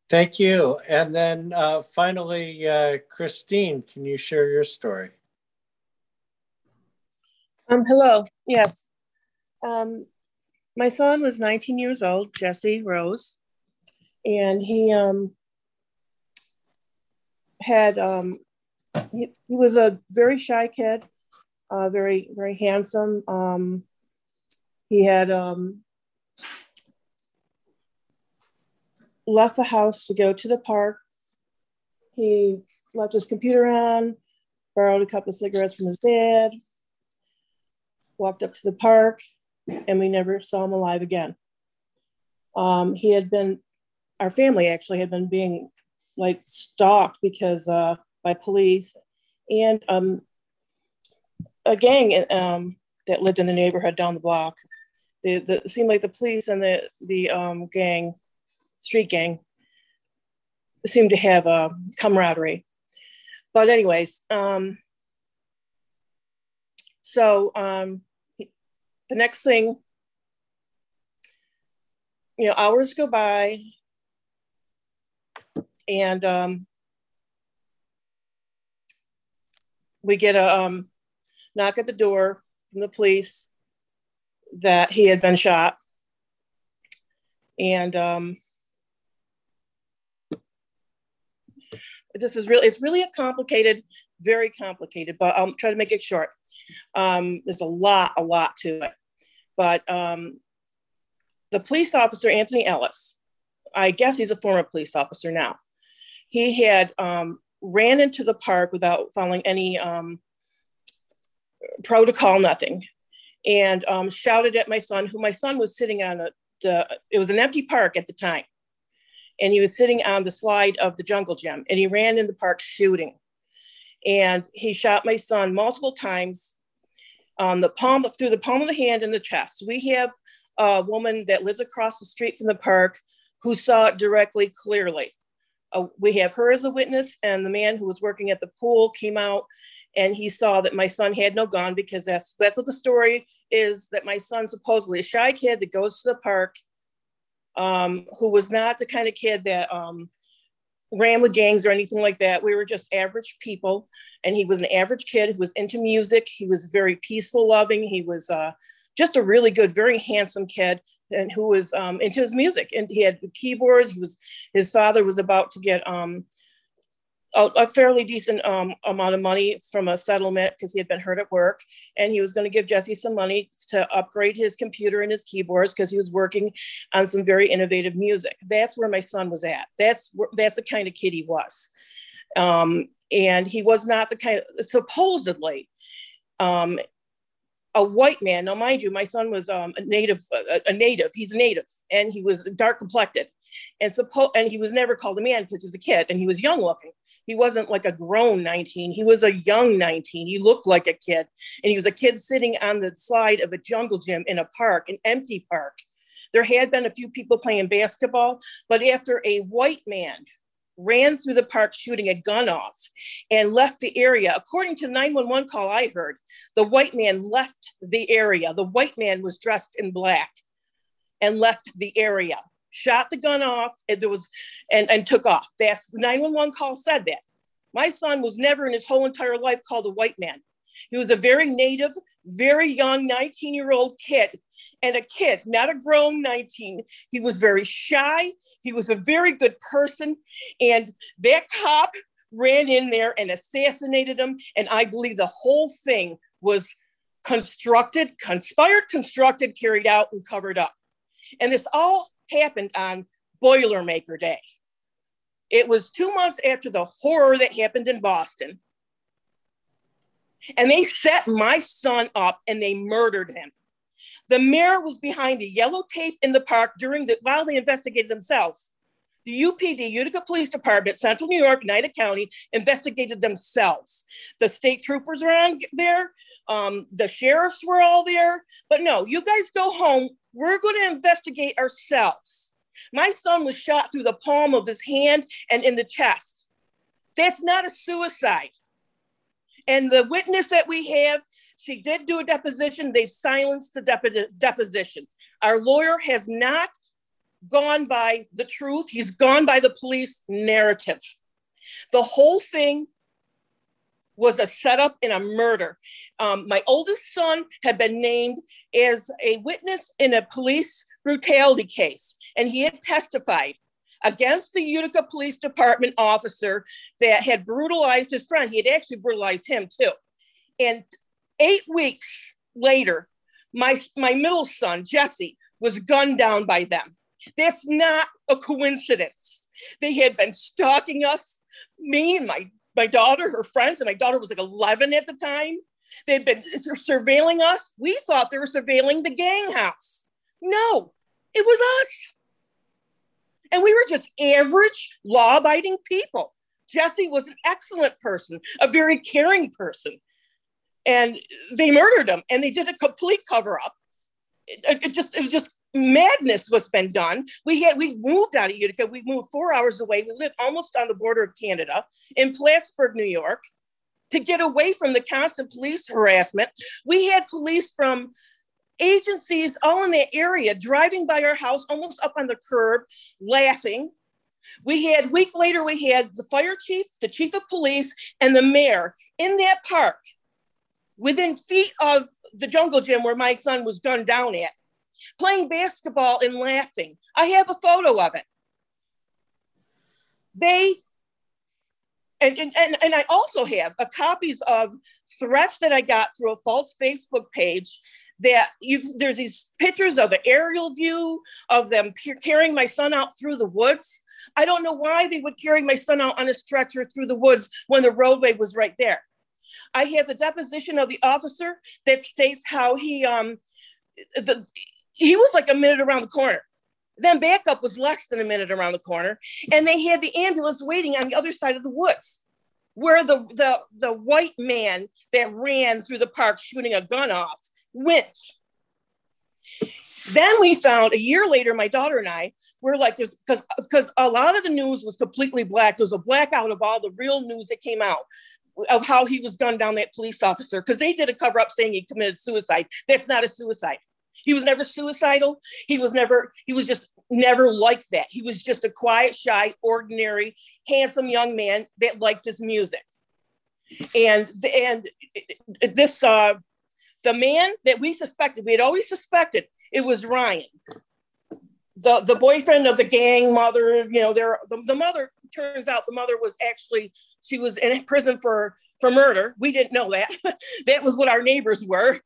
Thank you. And then uh, finally, uh, Christine, can you share your story? Um, hello. Yes. Um, my son was 19 years old, Jesse Rose, and he um, had um, he, he was a very shy kid, uh, very very handsome. Um, he had um, left the house to go to the park. He left his computer on, borrowed a couple of cigarettes from his dad, walked up to the park, and we never saw him alive again. Um, he had been, our family actually had been being like stalked because uh, by police and um, a gang um, that lived in the neighborhood down the block. The, the, it seemed like the police and the, the um, gang, street gang, seemed to have a camaraderie. But anyways, um, so um, the next thing, you know, hours go by, and um, we get a um, knock at the door from the police that he had been shot. And um, This is really, it's really a complicated, very complicated, but I'll try to make it short. Um, there's a lot, a lot to it. But um, the police officer, Anthony Ellis, I guess he's a former police officer now. He had um, ran into the park without following any um, protocol, nothing, and um, shouted at my son, who my son was sitting on a, the, it was an empty park at the time. And he was sitting on the slide of the jungle gym and he ran in the park shooting. And he shot my son multiple times on the palm through the palm of the hand and the chest. We have a woman that lives across the street from the park who saw it directly clearly. We have her as a witness, and the man who was working at the pool came out and he saw that my son had no gun because that's that's what the story is that my son supposedly a shy kid that goes to the park um, who was not the kind of kid that um, ran with gangs or anything like that. We were just average people and he was an average kid who was into music. He was very peaceful loving he was uh, just a really good very handsome kid and who was um, into his music and he had keyboards he was his father was about to get um, a, a fairly decent um, amount of money from a settlement because he had been hurt at work and he was going to give jesse some money to upgrade his computer and his keyboards because he was working on some very innovative music. That's where my son was at. That's where, that's the kind of kid he was. Um, and he was not the kind of supposedly um, a white man. Now, mind you, my son was um, a native, a, a, native. He's a native, and he was dark complected, and suppo- and he was never called a man because he was a kid and he was young looking. He wasn't like a grown 19. He was a young 19. He looked like a kid, and he was a kid sitting on the slide of a jungle gym in a park, an empty park. There had been a few people playing basketball, but after a white man ran through the park shooting a gun off and left the area. According to the 911 call I heard, the white man left the area. The white man was dressed in black and left the area, shot the gun off, and there was and, and took off. That's the 911 call said that. My son was never in his whole entire life called a white man. He was a very native, very young 19 year old kid and a kid, not a grown 19. He was very shy. He was a very good person. And that cop ran in there and assassinated him. And I believe the whole thing was constructed, conspired, constructed, carried out, and covered up. And this all happened on Boilermaker Day. It was two months after the horror that happened in Boston. And they set my son up and they murdered him. The mayor was behind the yellow tape in the park during the while they investigated themselves. The UPD, Utica Police Department, Central New York, Oneida County, investigated themselves. The state troopers were on there. Um, the sheriffs were all there. But no, you guys go home. We're going to investigate ourselves. My son was shot through the palm of his hand and in the chest. That's not a suicide. And the witness that we have, she did do a deposition. They've silenced the depo- deposition. Our lawyer has not gone by the truth, he's gone by the police narrative. The whole thing was a setup in a murder. Um, my oldest son had been named as a witness in a police brutality case, and he had testified against the Utica Police Department officer that had brutalized his friend. He had actually brutalized him too. And eight weeks later, my, my middle son, Jesse, was gunned down by them. That's not a coincidence. They had been stalking us, me and my, my daughter, her friends, and my daughter was like 11 at the time. They'd been surveilling us. We thought they were surveilling the gang house. No, it was us. And we were just average, law abiding people. Jesse was an excellent person, a very caring person. And they murdered him and they did a complete cover up. It, it, just, it was just madness what's been done. We had, we moved out of Utica. We moved four hours away. We live almost on the border of Canada in Plattsburgh, New York to get away from the constant police harassment. We had police from agencies all in that area driving by our house almost up on the curb laughing we had week later we had the fire chief the chief of police and the mayor in that park within feet of the jungle gym where my son was gunned down at playing basketball and laughing i have a photo of it they and, and, and, and I also have a copies of threats that I got through a false Facebook page that you there's these pictures of the aerial view of them carrying my son out through the woods. I don't know why they would carry my son out on a stretcher through the woods when the roadway was right there. I have the deposition of the officer that states how he um the he was like a minute around the corner. Then backup was less than a minute around the corner, and they had the ambulance waiting on the other side of the woods, where the the the white man that ran through the park shooting a gun off went. Then we found a year later, my daughter and I were like this because because a lot of the news was completely black. There was a blackout of all the real news that came out of how he was gunned down that police officer because they did a cover up saying he committed suicide. That's not a suicide. He was never suicidal. He was never, he was just never like that. He was just a quiet, shy, ordinary, handsome young man that liked his music. And and this uh the man that we suspected, we had always suspected it was Ryan. The, the boyfriend of the gang mother, you know, there the, the mother turns out the mother was actually she was in prison for for murder. We didn't know that. that was what our neighbors were.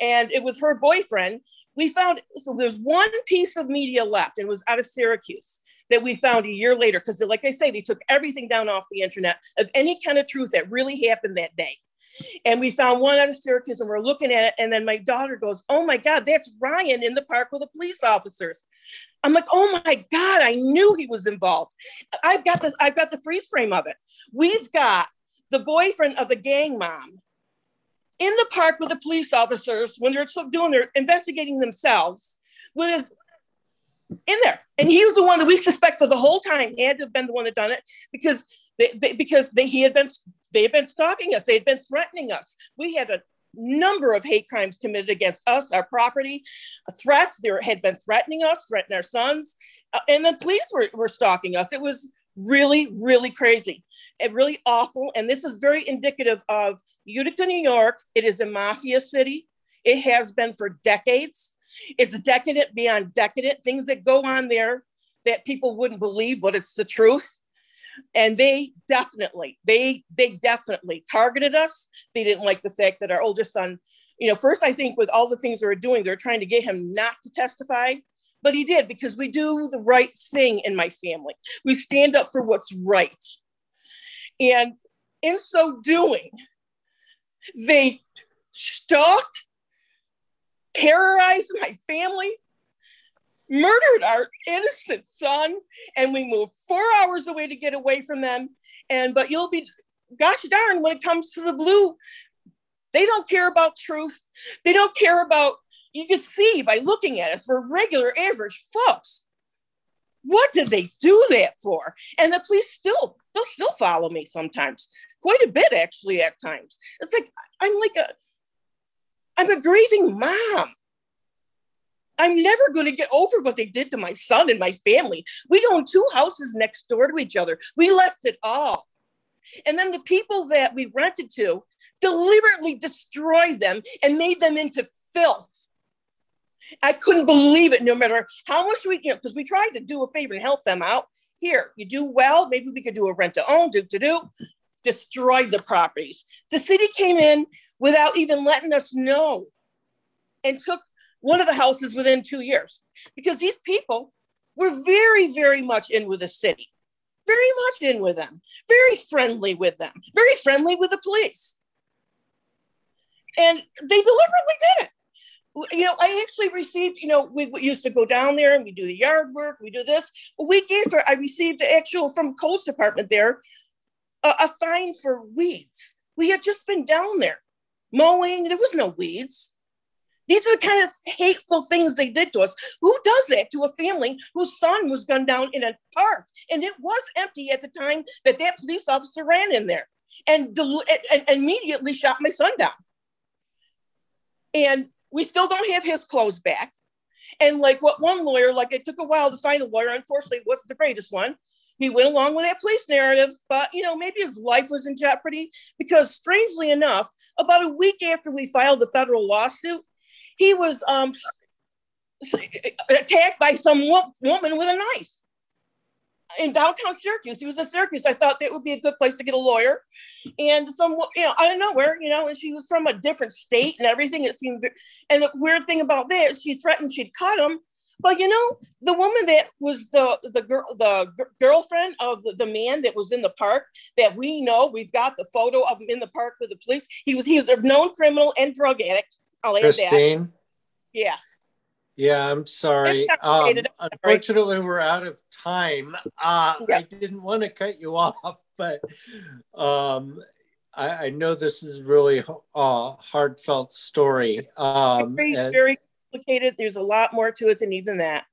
And it was her boyfriend. We found, so there's one piece of media left, and it was out of Syracuse that we found a year later. Because, like I say, they took everything down off the internet of any kind of truth that really happened that day. And we found one out of Syracuse and we're looking at it. And then my daughter goes, Oh my God, that's Ryan in the park with the police officers. I'm like, oh my God, I knew he was involved. I've got this, I've got the freeze frame of it. We've got the boyfriend of the gang mom in the park with the police officers when they're doing their investigating themselves with his in there. And he was the one that we suspected the whole time he had to have been the one that done it because they, they because they he had been they had been stalking us, they had been threatening us. We had a number of hate crimes committed against us, our property, uh, threats. There had been threatening us, threatening our sons, uh, and the police were, were stalking us. It was really, really crazy and really awful. And this is very indicative of Utica, New York. It is a mafia city. It has been for decades. It's decadent beyond decadent. Things that go on there that people wouldn't believe, but it's the truth. And they definitely, they they definitely targeted us. They didn't like the fact that our oldest son, you know, first I think with all the things they were doing, they're trying to get him not to testify. But he did because we do the right thing in my family. We stand up for what's right. And in so doing, they stalked, terrorized my family, murdered our innocent son, and we moved four hours away to get away from them. And but you'll be, gosh darn, when it comes to the blue, they don't care about truth. They don't care about, you can see by looking at us, we're regular average folks. What did they do that for? And the police still, they'll still follow me sometimes, quite a bit actually at times. It's like, I'm like a, I'm a grieving mom. I'm never going to get over what they did to my son and my family. We own two houses next door to each other. We left it all. And then the people that we rented to deliberately destroyed them and made them into filth. I couldn't believe it, no matter how much we, you know, because we tried to do a favor and help them out. Here, you do well, maybe we could do a rent to own, do to do, destroyed the properties. The city came in without even letting us know and took one of the houses within two years because these people were very, very much in with the city, very much in with them, very friendly with them, very friendly with the police. And they deliberately did it you know, I actually received, you know, we, used to go down there and we do the yard work, we do this. A week after, I received the actual from Codes Department there a, a fine for weeds. We had just been down there mowing, there was no weeds. These are the kind of hateful things they did to us. Who does that to a family whose son was gunned down in a park? And it was empty at the time that that police officer ran in there and, del- and, immediately shot my son down. And we still don't have his clothes back. And like what one lawyer, like it took a while to find a lawyer. Unfortunately, it wasn't the greatest one. He went along with that police narrative, but you know, maybe his life was in jeopardy because strangely enough, about a week after we filed the federal lawsuit, he was um, attacked by some wo- woman with a knife. in downtown Syracuse. He was in Syracuse. I thought that would be a good place to get a lawyer. And some, you know, I don't know where, you know, and she was from a different state and everything. It seemed, and the weird thing about that, she threatened she'd cut him. But you know, the woman that was the the girl, the g- girlfriend of the, the man that was in the park that we know, we've got the photo of him in the park with the police. He was he was a known criminal and drug addict. I'll add that. Christine. Yeah. Yeah, I'm sorry. Um, unfortunately, we're out of time. Uh, Yeah. I didn't want to cut you off, but um, I, I know this is really a heartfelt story. Um, very, and very complicated. There's a lot more to it than even that.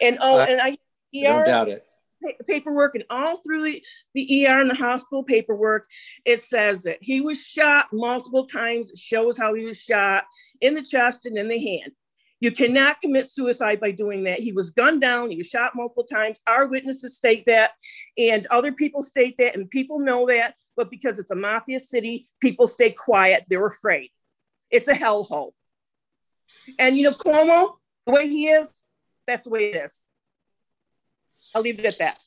And oh, Uh, and I ER doubt it. Pa- paperwork and all through the, the ER and the hospital paperwork, it says that he was shot multiple times. Shows how he was shot in the chest and in the hand. You cannot commit suicide by doing that. He was gunned down. He was shot multiple times. Our witnesses state that, and other people state that, and people know that. But because it's a mafia city, people stay quiet. They're afraid. It's a hellhole. And you know, Cuomo, the way he is, that's the way it is. I'll leave it at that.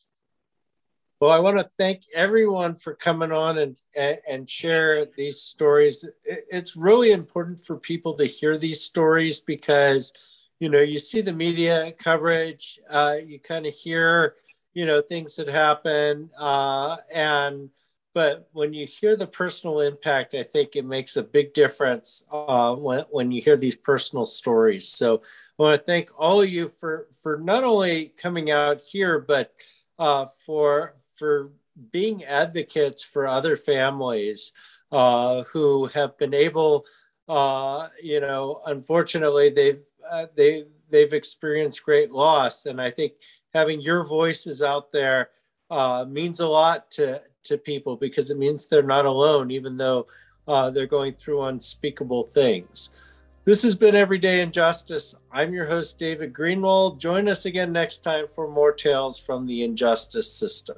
Well, I want to thank everyone for coming on and and, share these stories. It's really important for people to hear these stories because, you know, you see the media coverage, uh, you kind of hear, you know, things that happen, uh, and but when you hear the personal impact, I think it makes a big difference uh, when when you hear these personal stories. So I want to thank all of you for for not only coming out here, but uh, for for being advocates for other families uh, who have been able, uh, you know, unfortunately they've uh, they they've experienced great loss, and I think having your voices out there uh, means a lot to to people because it means they're not alone, even though uh, they're going through unspeakable things. This has been Everyday Injustice. I'm your host, David Greenwald. Join us again next time for more tales from the injustice system.